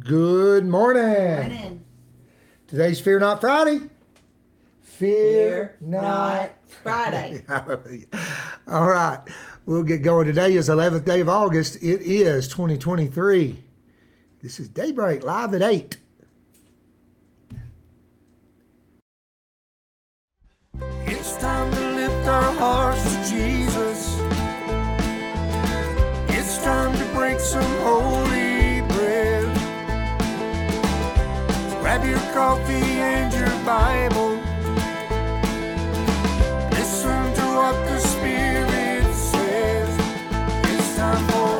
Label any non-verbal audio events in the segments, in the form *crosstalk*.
Good morning. morning. Today's Fear Not Friday. Fear, Fear Not Friday. *laughs* Friday. All right, we'll get going. Today is 11th day of August. It is 2023. This is Daybreak Live at 8. It's time to lift our hearts to Jesus. coffee and your Bible. Listen to what the Spirit says. It's time for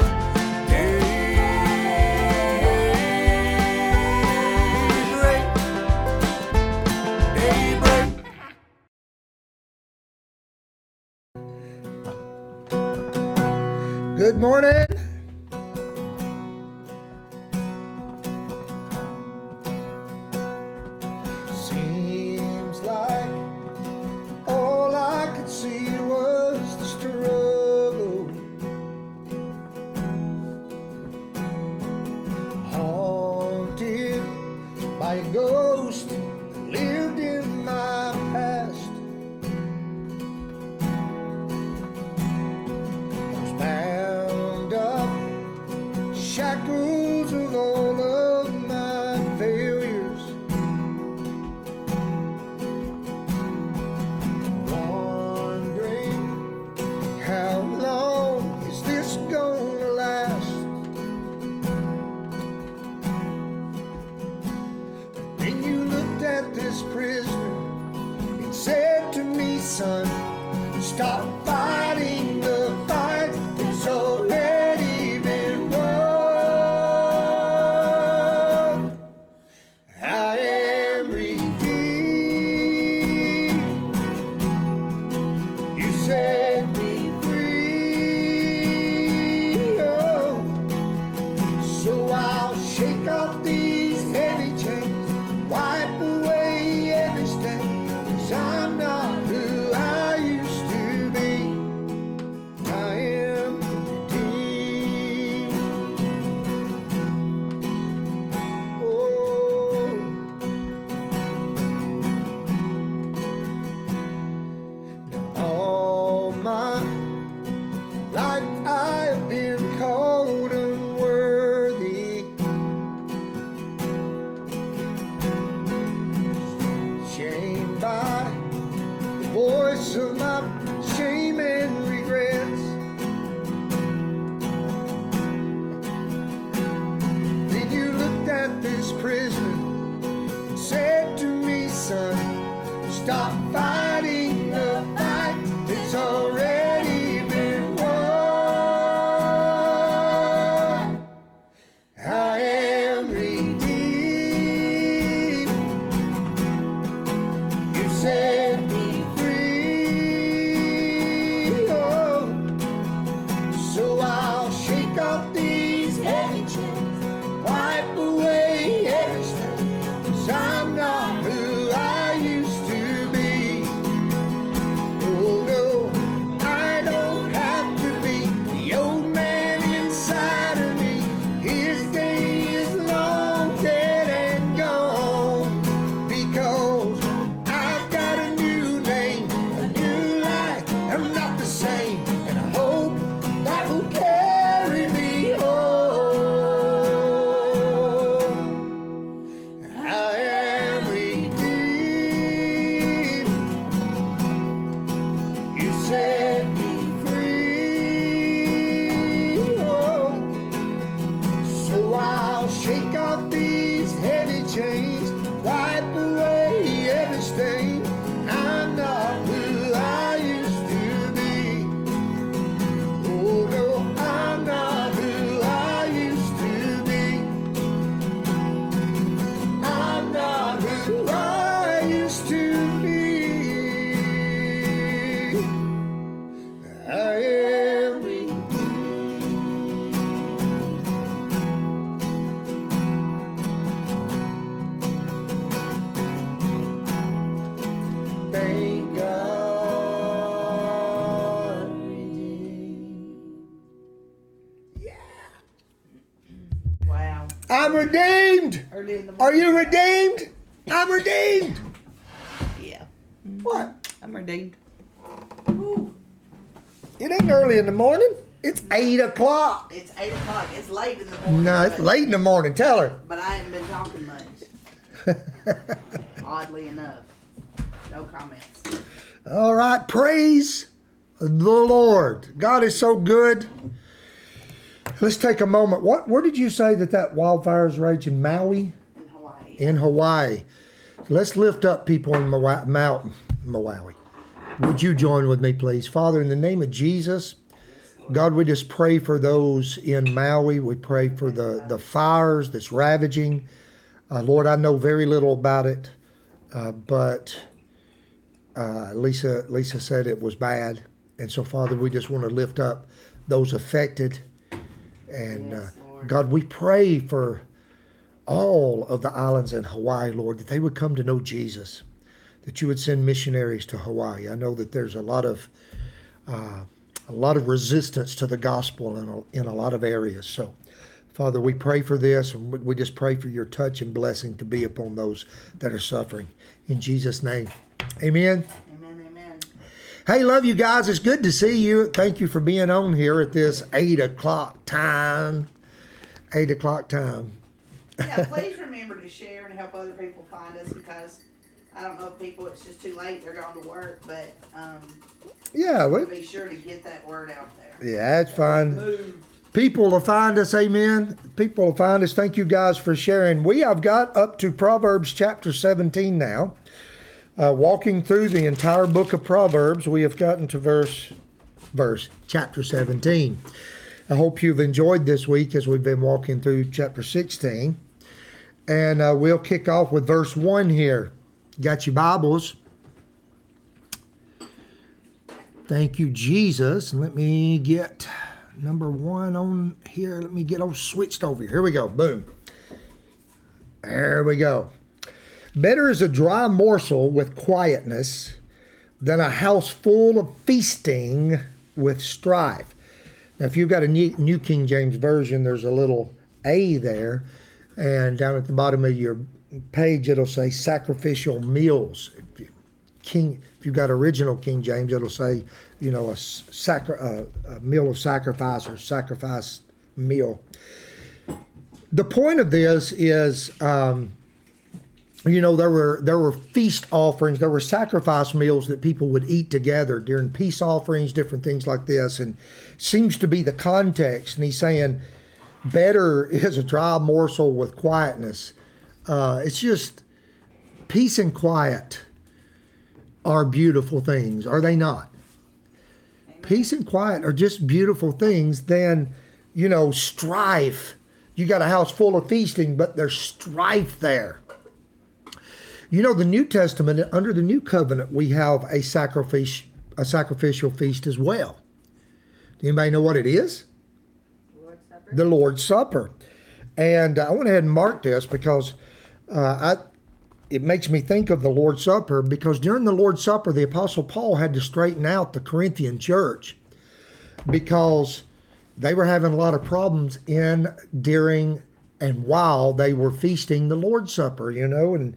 daybreak. Daybreak. Good morning. top five. Are you redeemed? I'm redeemed. Yeah. What? I'm redeemed. It ain't early in the morning. It's eight o'clock. It's 8 o'clock. It's late in the morning. No, it's but- late in the morning. Tell her. But I haven't been talking much. *laughs* Oddly enough. No comments. All right, praise the Lord. God is so good. Let's take a moment. What? Where did you say that that wildfire is raging? Maui In Hawaii. Let's lift up people in Maui. Mountain, Maui. Would you join with me, please, Father, in the name of Jesus? God, we just pray for those in Maui. We pray for the the fires that's ravaging. Uh, Lord, I know very little about it, uh, but uh, Lisa Lisa said it was bad, and so Father, we just want to lift up those affected, and Yes, uh, God, we pray for all of the islands in Hawaii, Lord, that they would come to know Jesus, that you would send missionaries to Hawaii. I know that there's a lot of uh, a lot of resistance to the gospel in a, in a lot of areas. So, Father, we pray for this, and we- just pray for your touch and blessing to be upon those that are suffering. In Jesus' name, Amen. Amen, amen. Hey, love you guys. It's good to see you. Thank you for being on here at this eight o'clock time. Eight o'clock time. Yeah, please remember to share and help other people find us because I don't know if people, it's just too late, they're going to work, but um, Yeah, we, be sure to get that word out there. yeah, it's fine. Move. People will find us, amen. People will find us. Thank you guys for sharing. We have got up to Proverbs chapter 17 now. Uh, walking through the entire book of Proverbs, we have gotten to verse, verse, chapter 17. I hope you've enjoyed this week as we've been walking through chapter 16. And uh, we'll kick off with verse 1 here. Got your Bibles? Thank you, Jesus. Let me get number one on here. Let me get all switched over here. Here we go. Boom. There we go. Better is a dry morsel with quietness than a house full of feasting with strife. Now, if you've got a New King James Version, there's a little A there, and down at the bottom of your page, it'll say sacrificial meals. If you- King, if you've got original King James, it'll say, you know, a, sacri- uh, a meal of sacrifice or sacrifice meal. The point of this is, um, you know, there were there were feast offerings, there were sacrifice meals that people would eat together during peace offerings, different things like this, and seems to be the context. And he's saying, better is a dry morsel with quietness. Uh, it's just peace and quiet are beautiful things, are they not? Peace and quiet are just beautiful things. Then, you know, strife. You got a house full of feasting, but there's strife there. You know, the New Testament, under the New Covenant, we have a sacrifice, a sacrificial feast as well. Anybody know what it is? The Lord's Supper. And I went ahead and marked this because uh, I, it makes me think of the Lord's Supper because during the Lord's Supper, the Apostle Paul had to straighten out the Corinthian church because they were having a lot of problems in, during, and while they were feasting the Lord's Supper, you know. And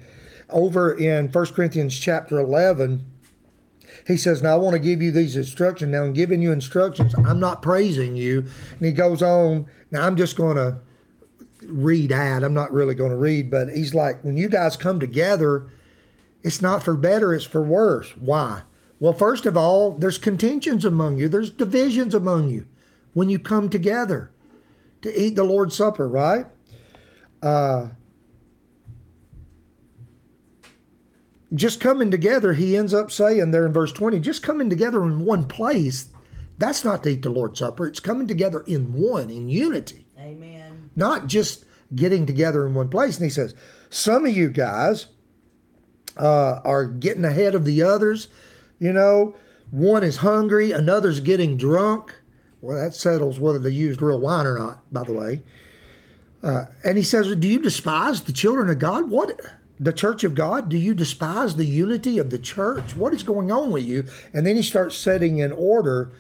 over in 1 Corinthians chapter 11, he says, Now I want to give you these instructions. Now, I'm giving you instructions, I'm not praising you. And he goes on, Now I'm just going to read out. I'm not really going to read, but he's like, When you guys come together, it's not for better, it's for worse. Why? Well, first of all, there's contentions among you, there's divisions among you when you come together to eat the Lord's Supper, right? Uh, just coming together, he ends up saying there in verse 20, just coming together in one place, that's not to eat the Lord's Supper. It's coming together in one, in unity, Amen. not just getting together in one place. And he says, some of you guys uh, are getting ahead of the others. You know, one is hungry, another's getting drunk. Well, that settles whether they used real wine or not, by the way. Uh, and he says, Do you despise the children of God? What? The church of God? Do you despise the unity of the church? What is going on with you? And then he starts setting in order,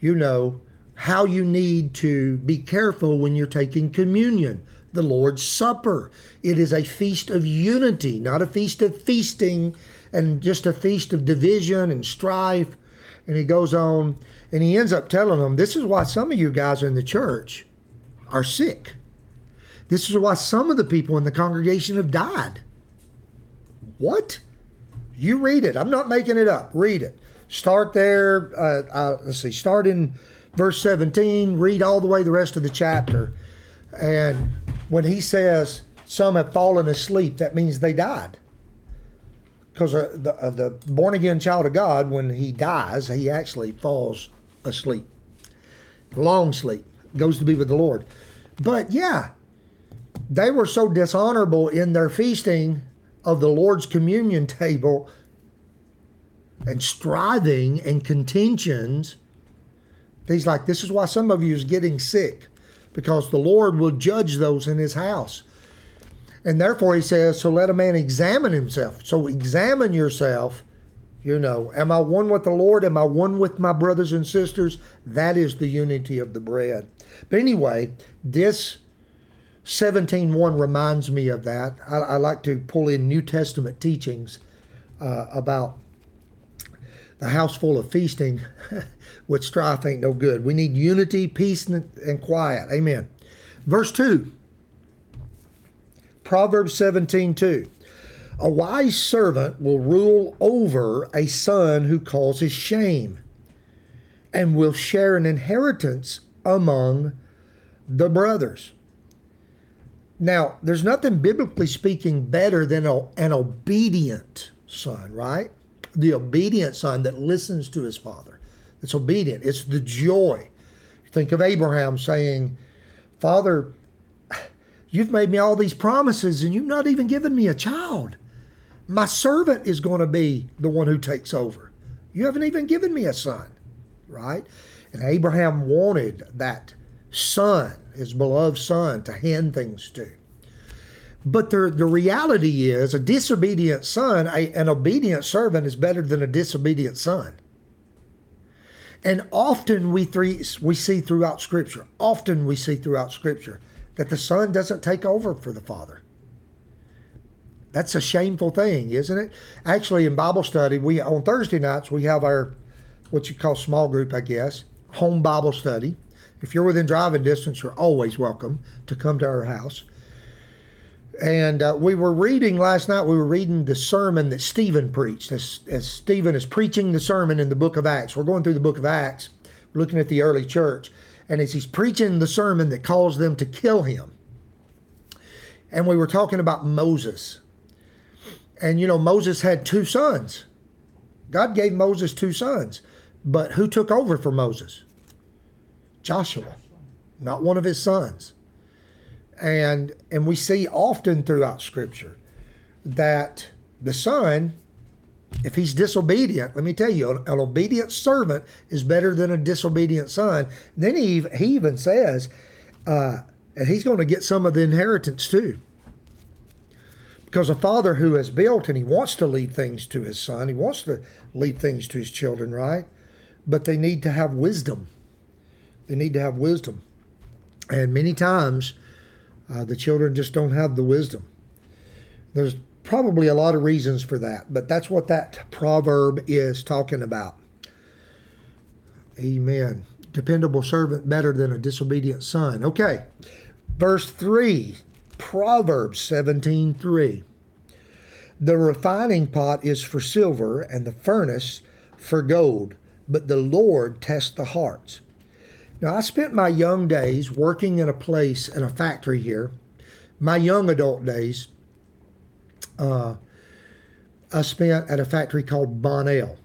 you know, how you need to be careful when you're taking communion. the Lord's Supper. It is a feast of unity, not a feast of feasting and just a feast of division and strife. And he goes on and he ends up telling them this is why some of you guys in the church are sick. This is why some of the people in the congregation have died. What? You read it. I'm not making it up. Read it. Start there. Uh, uh, let's see. Start in verse 17. Read all the way the rest of the chapter. And when he says some have fallen asleep, that means they died. Because uh, the, uh, the born again child of God, when he dies, he actually falls asleep. Long sleep. Goes to be with the Lord. But yeah, they were so dishonorable in their feasting of the Lord's communion table and striving and contentions. He's like, this is why some of you is getting sick, because the Lord will judge those in his house. And therefore he says, so let a man examine himself. So examine yourself. You know, am I one with the Lord? Am I one with my brothers and sisters? That is the unity of the bread. But anyway, this 17.1 reminds me of that. I, I, like to pull in New Testament teachings uh, about the house full of feasting *laughs* with strife ain't no good. We need unity, peace, and, and quiet. Amen. Verse 2. Proverbs 17.2. A wise servant will rule over a son who causes shame and will share an inheritance among the brothers. Now, there's nothing biblically speaking better than a, an obedient son, right? The obedient son that listens to his father. It's obedient. It's the joy. Think of Abraham saying, Father, you've made me all these promises and you've not even given me a child. My servant is going to be the one who takes over. You haven't even given me a son, right? And Abraham wanted that son, his beloved son, to hand things to. But the, the reality is, a disobedient son, a, an obedient servant is better than a disobedient son. And often we, three, we see throughout Scripture, often we see throughout Scripture that the son doesn't take over for the father. That's a shameful thing, isn't it? Actually, in Bible study, we on Thursday nights we have our what you call small group, I guess, home Bible study. If you're within driving distance, you're always welcome to come to our house. And uh, we were reading last night, we were reading the sermon that Stephen preached, as, as Stephen is preaching the sermon in the book of Acts. We're going through the book of Acts, looking at the early church. And as he's preaching the sermon that caused them to kill him, and we were talking about Moses. And you know, Moses had two sons. God gave Moses two sons. But who took over for Moses? Joshua, not one of his sons. And and we see often throughout scripture that the son if he's disobedient, let me tell you, an, obedient servant is better than a disobedient son. Then he, he even says, uh, and he's going to get some of the inheritance too. Because a father who has built and he wants to leave things to his son, he wants to leave things to his children, right? But they need to have wisdom. They need to have wisdom. And many times, uh, the children just don't have the wisdom. There's probably a lot of reasons for that, but that's what that proverb is talking about. Amen. Dependable servant better than a disobedient son. Okay. Verse 3, Proverbs 17 3. The refining pot is for silver and the furnace for gold, but the Lord tests the hearts. Now, I spent my young days working in a place in a factory here, my young adult days uh, I spent at a factory called Bonnell.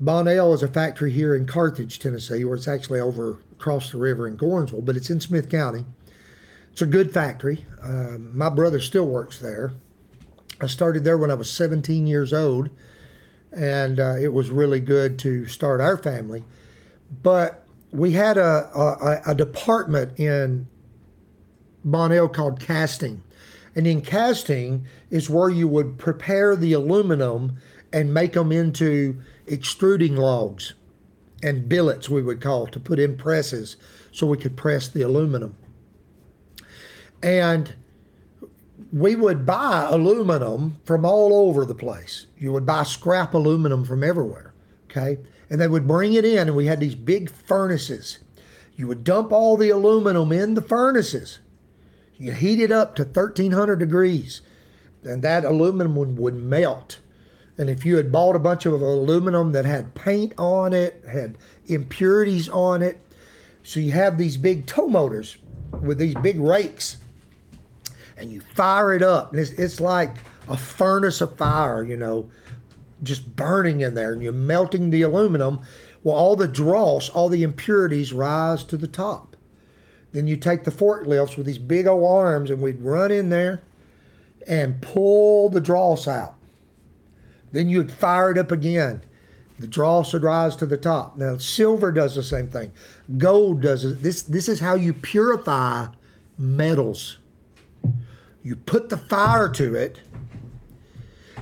Bonnell is a factory here in Carthage, Tennessee, where it's actually over across the river in Gordonsville, but it's in Smith County. It's a good factory. Uh, my brother still works there. I started there when I was 17 years old, and uh, it was really good to start our family. But we had a, a, a department in Bonnell called casting. And in casting is where you would prepare the aluminum and make them into extruding logs and billets, we would call, to put in presses so we could press the aluminum. And we would buy aluminum from all over the place. You would buy scrap aluminum from everywhere. Okay. And they would bring it in, and we had these big furnaces. You would dump all the aluminum in the furnaces. You heat it up to 1300 degrees, and that aluminum would, would melt. And if you had bought a bunch of aluminum that had paint on it, had impurities on it, so you have these big tow motors with these big rakes, and you fire it up, and it's, it's like a furnace of fire, you know, just burning in there, and you're melting the aluminum. Well, all the dross, all the impurities rise to the top. Then you take the forklifts with these big old arms, and we'd run in there and pull the dross out. Then you'd fire it up again. The dross would rise to the top. Now, silver does the same thing. Gold does it. This, this is how you purify metals. You put the fire to it,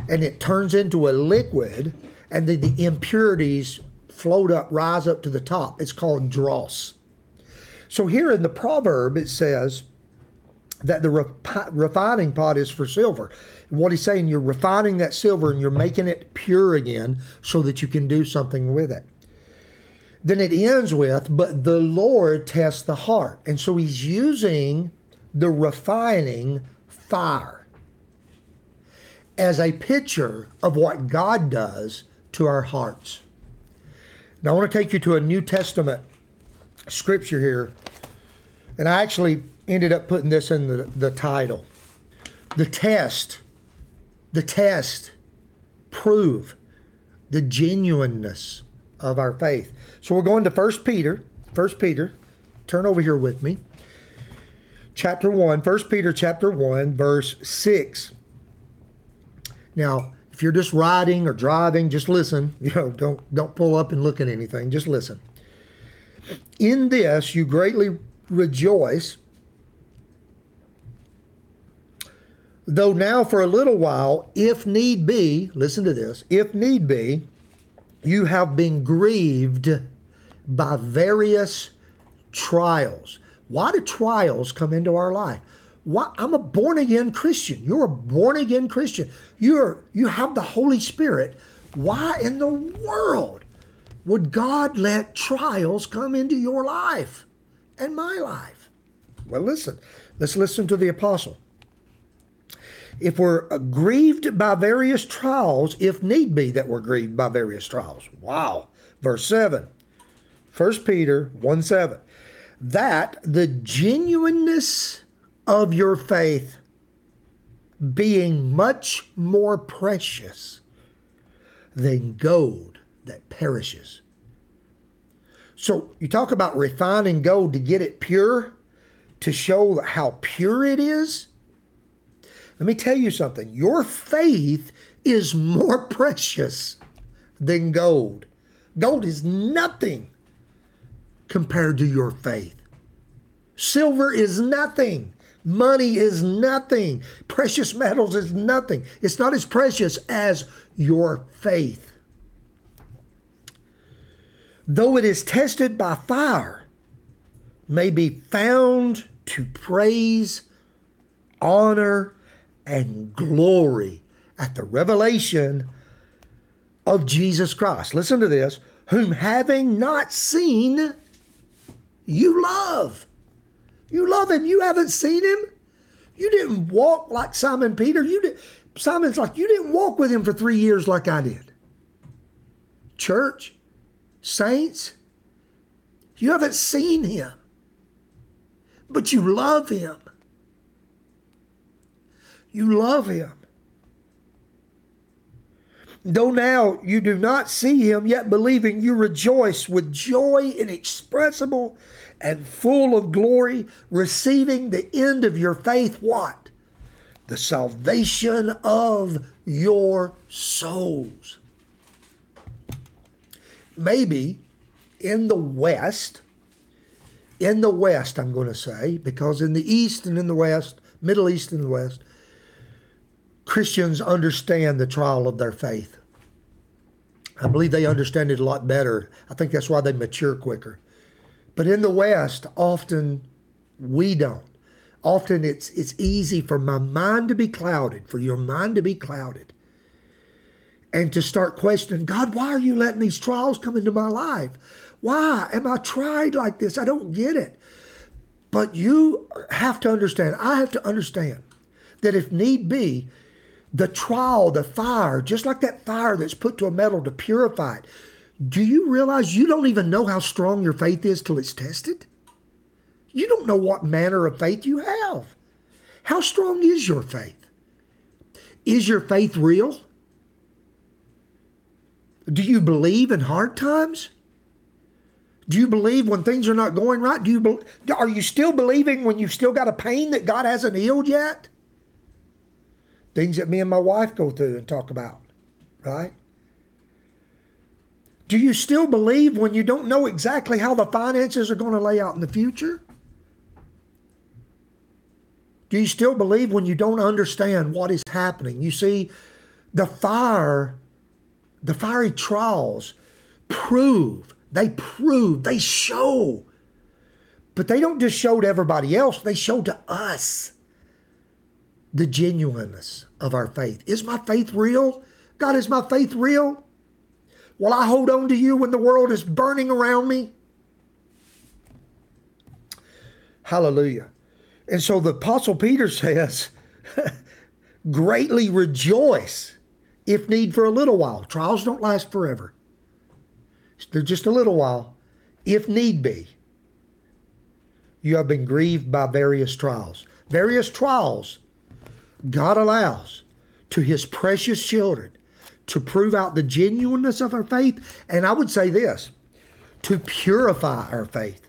and it turns into a liquid, and then the impurities float up, rise up to the top. It's called dross. So here in the proverb, it says that the refi- refining pot is for silver. What he's saying, you're refining that silver and you're making it pure again so that you can do something with it. Then it ends with, but the Lord tests the heart. And so he's using the refining fire as a picture of what God does to our hearts. Now, I want to take you to a New Testament scripture here. And I actually ended up putting this in the, the title. The test, the test prove the genuineness of our faith. So we're going to First Peter, First Peter, turn over here with me. Chapter 1, 1 Peter chapter 1, verse 6. Now, if you're just riding or driving, just listen. You know, don't don't pull up and look at anything. Just listen. In this you greatly rejoice, though now for a little while, if need be, listen to this, if need be, you have been grieved by various trials. Why do trials come into our life? I'm a born again Christian. You're a born again Christian. You're you have the Holy Spirit. Why in the world would God let trials come into your life and my life? Well, listen. Let's listen to the apostle. If we're grieved by various trials, if need be that we're grieved by various trials. Wow. Verse 7. 1 Peter 1 7. That the genuineness of your faith being much more precious than gold that perishes. So you talk about refining gold to get it pure, to show how pure it is. Let me tell you something. Your faith is more *laughs* precious than gold. Gold is nothing compared to your faith. Silver is nothing. Money is nothing. Precious metals is nothing. It's not as precious as your faith. Though it is tested by fire, may be found to praise, honor, and glory at the revelation of Jesus Christ. Listen to this whom having not seen, you love. You love him. You haven't seen him. You didn't walk like Simon Peter. You did. Simon's like you didn't walk with him for three years like I did. Church, saints, you haven't seen him, but you love him. You love him. Though now you do not see him, yet believing you rejoice with joy inexpressible and full of glory, receiving the end of your faith, what? The salvation of your souls. Maybe in the West, in the West, I'm going to say, because in the East and in the West, Middle East and the West, Christians understand the trial of their faith. I believe they understand it a lot better. I think that's why they mature quicker. But in the West, often we don't. often it's it's easy for my mind to be clouded, for your mind to be clouded, and to start questioning, God, why are you letting these trials come into my life? Why am I tried like this? I don't get it. But you have to understand, I have to understand that if need be, the trial, the fire, just like that fire that's put to a metal to purify it, do you realize you don't even know how strong your faith is till it's tested? You don't know what manner of faith you have. How strong is your faith? Is your faith real? Do you believe in hard times? Do you believe when things are not going right? Do you be, are you still believing when you've still got a pain that God hasn't healed yet? Things that me and my wife go through and talk about, right? Do you still believe when you don't know exactly how the finances are going to lay out in the future? Do you still believe when you don't understand what is happening? You see, the fire, the fiery trials prove, they prove, they show. But they don't just show to everybody else, they show to us the genuineness of our faith. Is my faith real? God, is my faith real? Will I hold on to you when the world is burning around me? Hallelujah. And so the Apostle Peter *laughs* says, greatly rejoice if need for a little while. Trials don't last forever, they're just a little while, if need be. You have been grieved by various trials. Various trials God allows to his precious children to prove out the genuineness of our faith. And I would say this to purify our faith,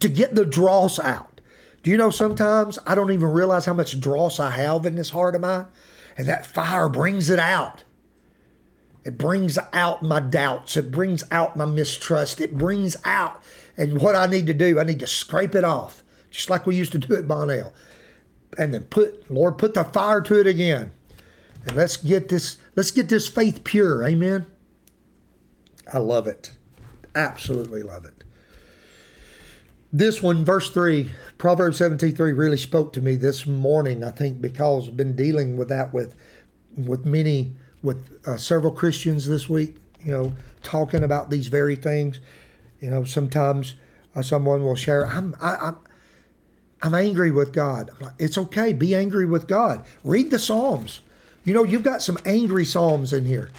to get the dross out. Do you know sometimes I don't even realize how much dross I have in this heart of mine? And that fire brings it out. It brings out my doubts. It brings out my mistrust. It brings out. And what I need to do, I need to scrape it off, just like we used to do at Bonnell. And then put, Lord, put the fire to it again. And let's get this, let's get this faith pure. Amen. I love it. Absolutely love it. This one, verse 3, Proverbs 73 really spoke to me this morning, I think, because I've been dealing with that with with many, with uh, several Christians this week, you know, talking about these very things. You know, sometimes uh, someone will share, I'm, I, I'm, I'm angry with God. Like, it's okay. Be angry with God. Read the Psalms. You know, you've got some angry Psalms in here.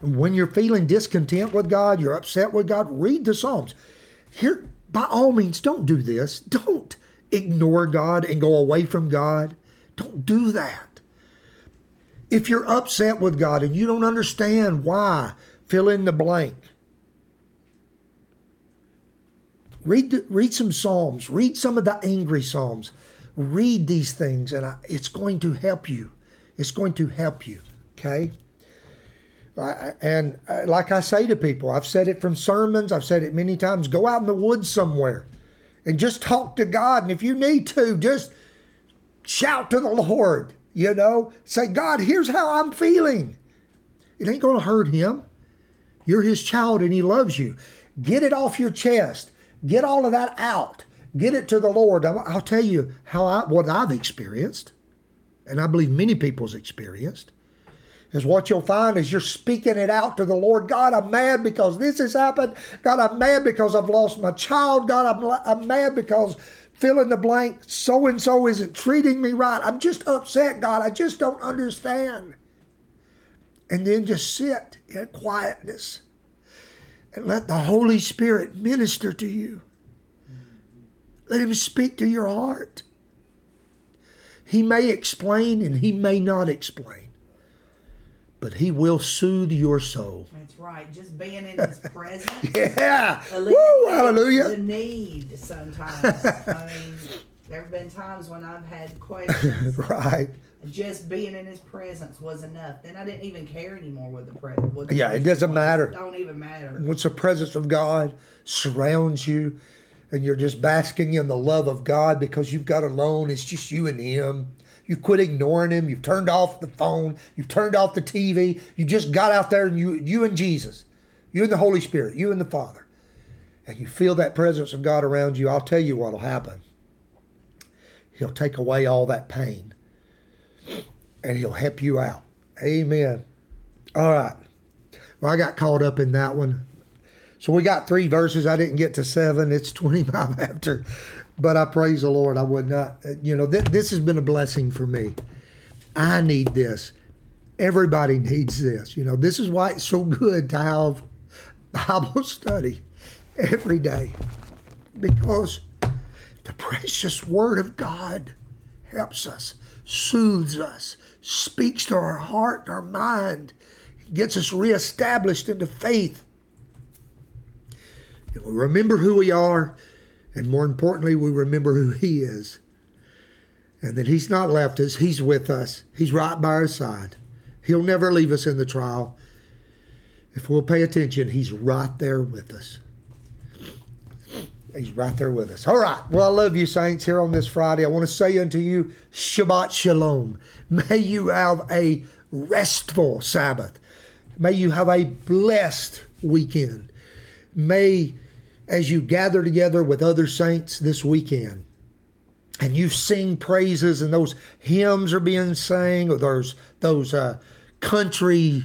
When you're feeling discontent with God, you're upset with God, read the Psalms. Here, by all means, don't do this. Don't ignore God and go away from God. Don't do that. If you're upset with God and you don't understand why, fill in the blank. Read, read some Psalms. Read some of the angry Psalms. Read these things, and I, it's going to help you. It's going to help you. Okay? and uh, like I say to people, I've said it from sermons, I've said it many times go out in the woods somewhere and just talk to God. And if you need to, just shout to the Lord, you know, say, God, here's how I'm feeling. It ain't going to hurt him. You're his child and he loves you. Get it off your chest. Get all of that out. Get it to the Lord. I'll tell you how I, what I've experienced, and I believe many people's experienced is what you'll find is you're speaking it out to the Lord. God, I'm mad because this has happened. God, I'm mad because I've lost my child. God, I'm, I'm mad because fill in the blank, so and so isn't treating me right. I'm just upset, God. I just don't understand. And then just sit in quietness and let the Holy Spirit minister to you. Let Him speak to your heart. He may explain and He may not explain but he will soothe your soul. That's right. Just being in *laughs* his presence. yeah. Woo, hallelujah. The need sometimes. I mean, there have been times when I've had *laughs* questions. right. Just being in his presence was enough. Then I didn't even care anymore with the presence. Yeah, it doesn't matter. It don't even matter. Once the presence of God surrounds you and you're just basking in the love of God because you've got alone, it's just you and him you quit ignoring him. You've turned off the phone. You've turned off the TV. You just got out there and you, you and Jesus, you and the Holy Spirit, you and the Father, and you feel that presence of God around you. I'll tell you what'll happen. He'll take away all that pain and He'll help you out. Amen. All right. Well, I got caught up in that one. So we got three verses. I didn't get to seven. It's 25 *laughs* after. But I praise the Lord. I would not, you know, th- this has been a blessing for me. I need this. Everybody needs this. You know, this is why it's so good to have Bible *laughs* study every day because the precious Word of God helps us, soothes us, speaks to our heart, and our mind, gets us reestablished into faith. And we remember who we are, and more importantly, we remember who He is. And that He's not left us, He's with us, He's right by our side. He'll never leave us in the trial. If we'll pay attention, He's right there with us. He's right there with us. All right. Well, I love you, saints, here on this Friday. I want to say unto you, Shabbat Shalom. May you have a restful Sabbath. May you have a blessed weekend. May, as you gather together with other saints this weekend, and you sing praises, and those hymns are being sang, or those those uh, country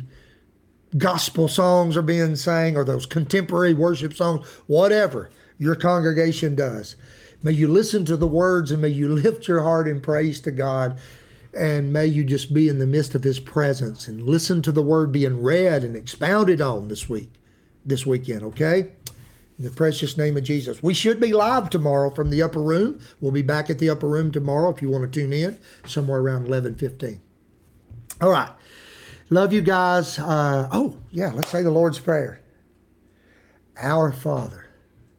gospel songs are being sang, or those contemporary worship songs, whatever your congregation does. May you listen to the words and may you lift your heart in praise to God. And may you just be in the midst of his presence and listen to the word being read and expounded on this week, this weekend, okay? In the precious name of Jesus. We should be live tomorrow from the upper room. We'll be back at the upper room tomorrow if you want to tune in, somewhere around 11:15. All right. Love you guys. Uh, oh, yeah, let's say the Lord's Prayer. Our Father,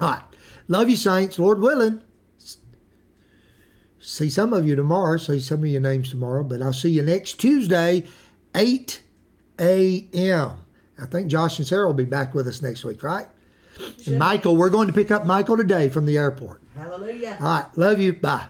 All right. Love you, saints. Lord willing. See some of you tomorrow. See some of your names tomorrow. But I'll see you next Tuesday, 8 a.m. I think Josh and Sarah will be back with us next week, right? And Michael, we're going to pick up Michael today from the airport. Hallelujah. All right. Love you. Bye.